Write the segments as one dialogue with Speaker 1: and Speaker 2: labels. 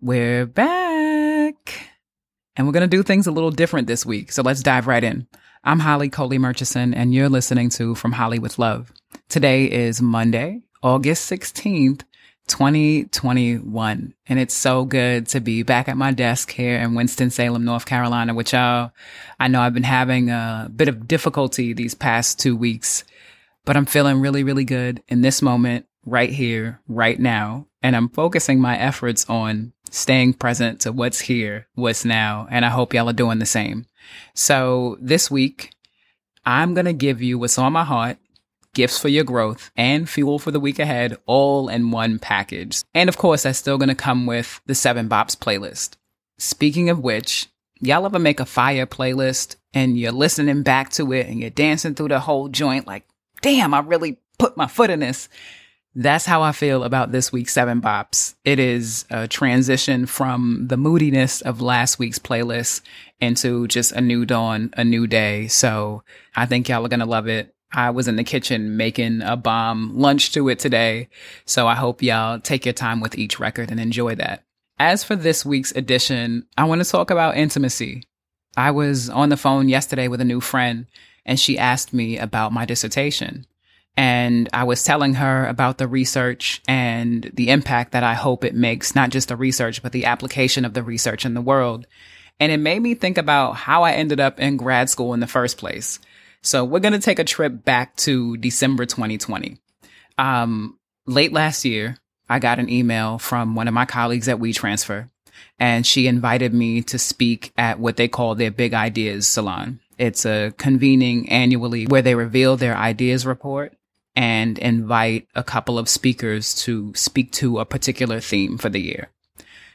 Speaker 1: We're back. And we're going to do things a little different this week. So let's dive right in. I'm Holly Coley Murchison, and you're listening to From Holly with Love. Today is Monday, August 16th, 2021. And it's so good to be back at my desk here in Winston-Salem, North Carolina with y'all. I know I've been having a bit of difficulty these past two weeks, but I'm feeling really, really good in this moment, right here, right now. And I'm focusing my efforts on staying present to what's here, what's now. And I hope y'all are doing the same. So this week, I'm going to give you what's on my heart, gifts for your growth, and fuel for the week ahead, all in one package. And of course, that's still going to come with the Seven Bops playlist. Speaking of which, y'all ever make a fire playlist and you're listening back to it and you're dancing through the whole joint like, damn, I really put my foot in this. That's how I feel about this week's Seven Bops. It is a transition from the moodiness of last week's playlist into just a new dawn, a new day. So I think y'all are going to love it. I was in the kitchen making a bomb lunch to it today. So I hope y'all take your time with each record and enjoy that. As for this week's edition, I want to talk about intimacy. I was on the phone yesterday with a new friend and she asked me about my dissertation. And I was telling her about the research and the impact that I hope it makes, not just the research, but the application of the research in the world. And it made me think about how I ended up in grad school in the first place. So we're going to take a trip back to December 2020. Um, late last year, I got an email from one of my colleagues at WeTransfer, and she invited me to speak at what they call their Big Ideas Salon. It's a convening annually where they reveal their ideas report and invite a couple of speakers to speak to a particular theme for the year.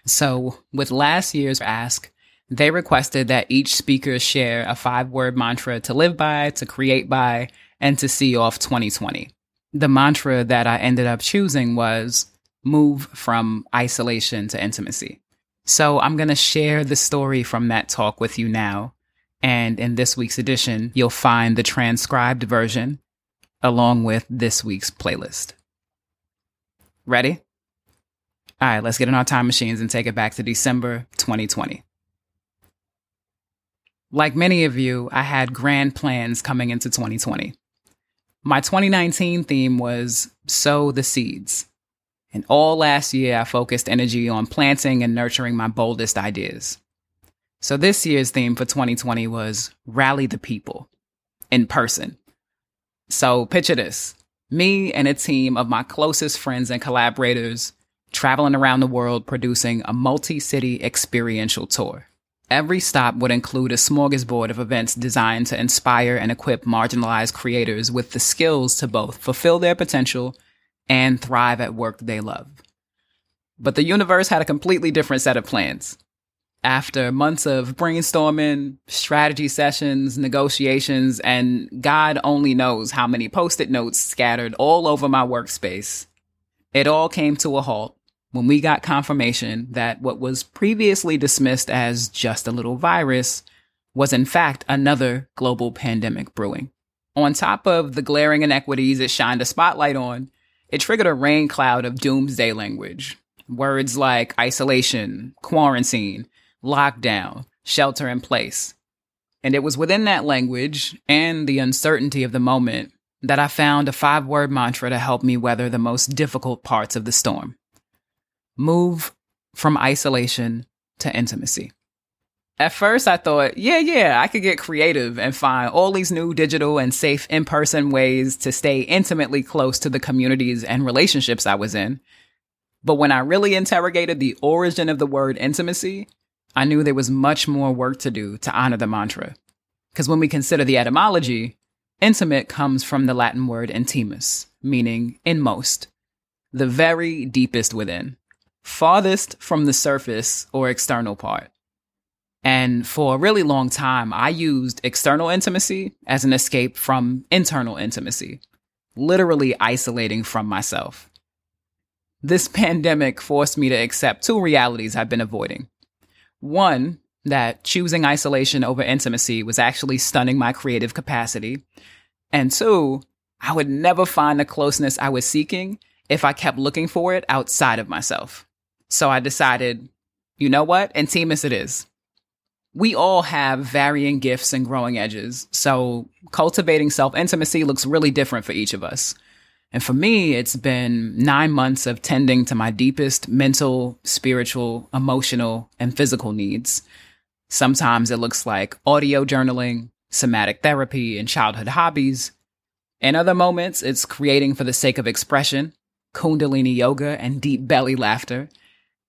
Speaker 1: So with last year's ask, they requested that each speaker share a five word mantra to live by, to create by, and to see off 2020. The mantra that I ended up choosing was move from isolation to intimacy. So I'm going to share the story from that talk with you now. And in this week's edition, you'll find the transcribed version along with this week's playlist. Ready? All right, let's get in our time machines and take it back to December 2020. Like many of you, I had grand plans coming into 2020. My 2019 theme was sow the seeds. And all last year, I focused energy on planting and nurturing my boldest ideas. So this year's theme for 2020 was rally the people in person. So picture this me and a team of my closest friends and collaborators traveling around the world producing a multi city experiential tour. Every stop would include a smorgasbord of events designed to inspire and equip marginalized creators with the skills to both fulfill their potential and thrive at work they love. But the universe had a completely different set of plans after months of brainstorming, strategy sessions, negotiations, and God only knows how many post it notes scattered all over my workspace, it all came to a halt when we got confirmation that what was previously dismissed as just a little virus was in fact another global pandemic brewing. On top of the glaring inequities it shined a spotlight on, it triggered a rain cloud of doomsday language. Words like isolation, quarantine, lockdown, shelter in place. And it was within that language and the uncertainty of the moment that I found a five word mantra to help me weather the most difficult parts of the storm. Move from isolation to intimacy. At first, I thought, yeah, yeah, I could get creative and find all these new digital and safe in person ways to stay intimately close to the communities and relationships I was in. But when I really interrogated the origin of the word intimacy, I knew there was much more work to do to honor the mantra. Because when we consider the etymology, intimate comes from the Latin word intimus, meaning inmost, the very deepest within, farthest from the surface or external part. And for a really long time, I used external intimacy as an escape from internal intimacy, literally isolating from myself. This pandemic forced me to accept two realities I've been avoiding one, that choosing isolation over intimacy was actually stunning my creative capacity. And two, I would never find the closeness I was seeking if I kept looking for it outside of myself. So I decided You know what? And team Intimus it is. We all have varying gifts and growing edges, so cultivating self intimacy looks really different for each of us. And for me, it's been nine months of tending to my deepest mental, spiritual, emotional, and physical needs. Sometimes it looks like audio journaling, somatic therapy, and childhood hobbies. In other moments, it's creating for the sake of expression, Kundalini yoga, and deep belly laughter.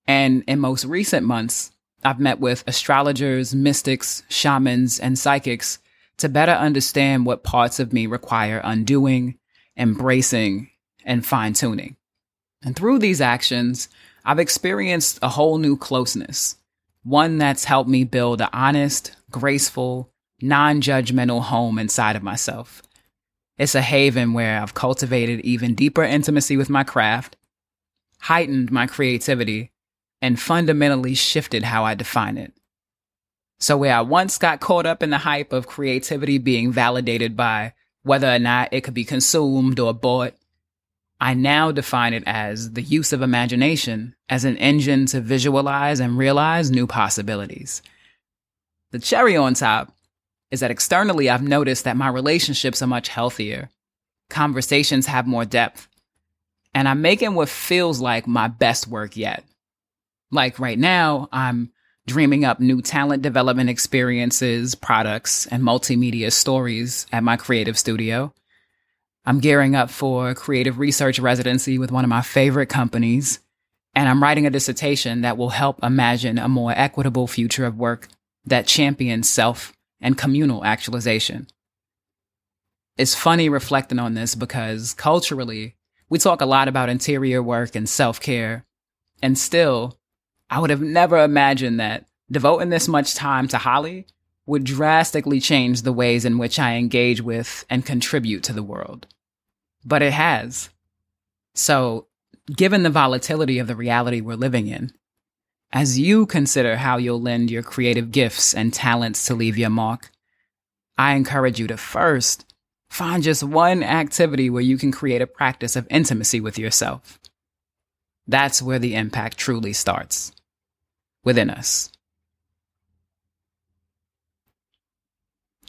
Speaker 1: And in most recent months, I've met with astrologers, mystics, shamans, and psychics to better understand what parts of me require undoing embracing, and fine tuning. And through these actions, I've experienced a whole new closeness, one that's helped me build an honest, graceful, non judgmental home inside of myself. It's a haven where I've cultivated even deeper intimacy with my craft, heightened my creativity, and fundamentally shifted how I define it. So, where I once got caught up in the hype of creativity being validated by whether or not it could be consumed or bought. I now define it as the use of imagination as an engine to visualize and realize new possibilities. The cherry on top is that externally, I've noticed that my relationships are much healthier. Conversations have more depth. And I'm making what feels like my best work yet. Like right now, I'm dreaming up new talent development experiences, products, and multimedia stories at my creative studio. I'm gearing up for a creative research residency with one of my favorite companies, and I'm writing a dissertation that will help imagine a more equitable future of work that champions self and communal actualization. It's funny reflecting on this because culturally, we talk a lot about interior work and self care, and still, I would have never imagined that devoting this much time to Holly would drastically change the ways in which I engage with and contribute to the world. But it has. So, given the volatility of the reality we're living in, as you consider how you'll lend your creative gifts and talents to leave your mark, I encourage you to first find just one activity where you can create a practice of intimacy with yourself. That's where the impact truly starts within us.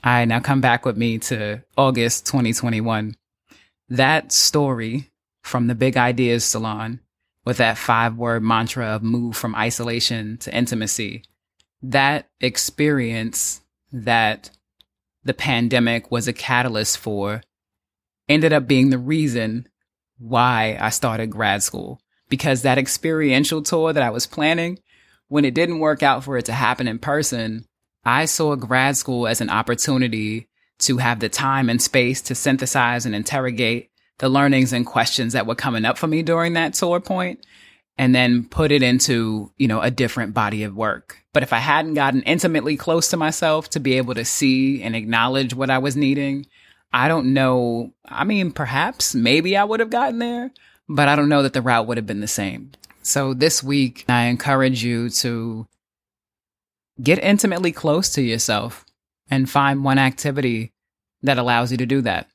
Speaker 1: All right, now come back with me to August 2021. That story from the Big Ideas Salon with that five word mantra of move from isolation to intimacy, that experience that the pandemic was a catalyst for ended up being the reason why I started grad school. Because that experiential tour that I was planning when it didn't work out for it to happen in person, I saw grad school as an opportunity to have the time and space to synthesize and interrogate the learnings and questions that were coming up for me during that tour point and then put it into, you know, a different body of work. But if I hadn't gotten intimately close to myself to be able to see and acknowledge what I was needing, I don't know. I mean, perhaps maybe I would have gotten there, but I don't know that the route would have been the same. So this week, I encourage you to get intimately close to yourself and find one activity that allows you to do that.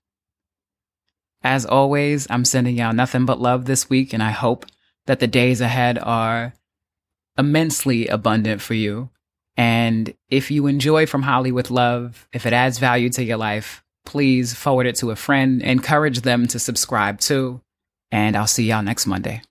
Speaker 1: As always, I'm sending y'all nothing but love this week, and I hope that the days ahead are immensely abundant for you. And if you enjoy From Holly with Love, if it adds value to your life, please forward it to a friend, encourage them to subscribe too. And I'll see y'all next Monday.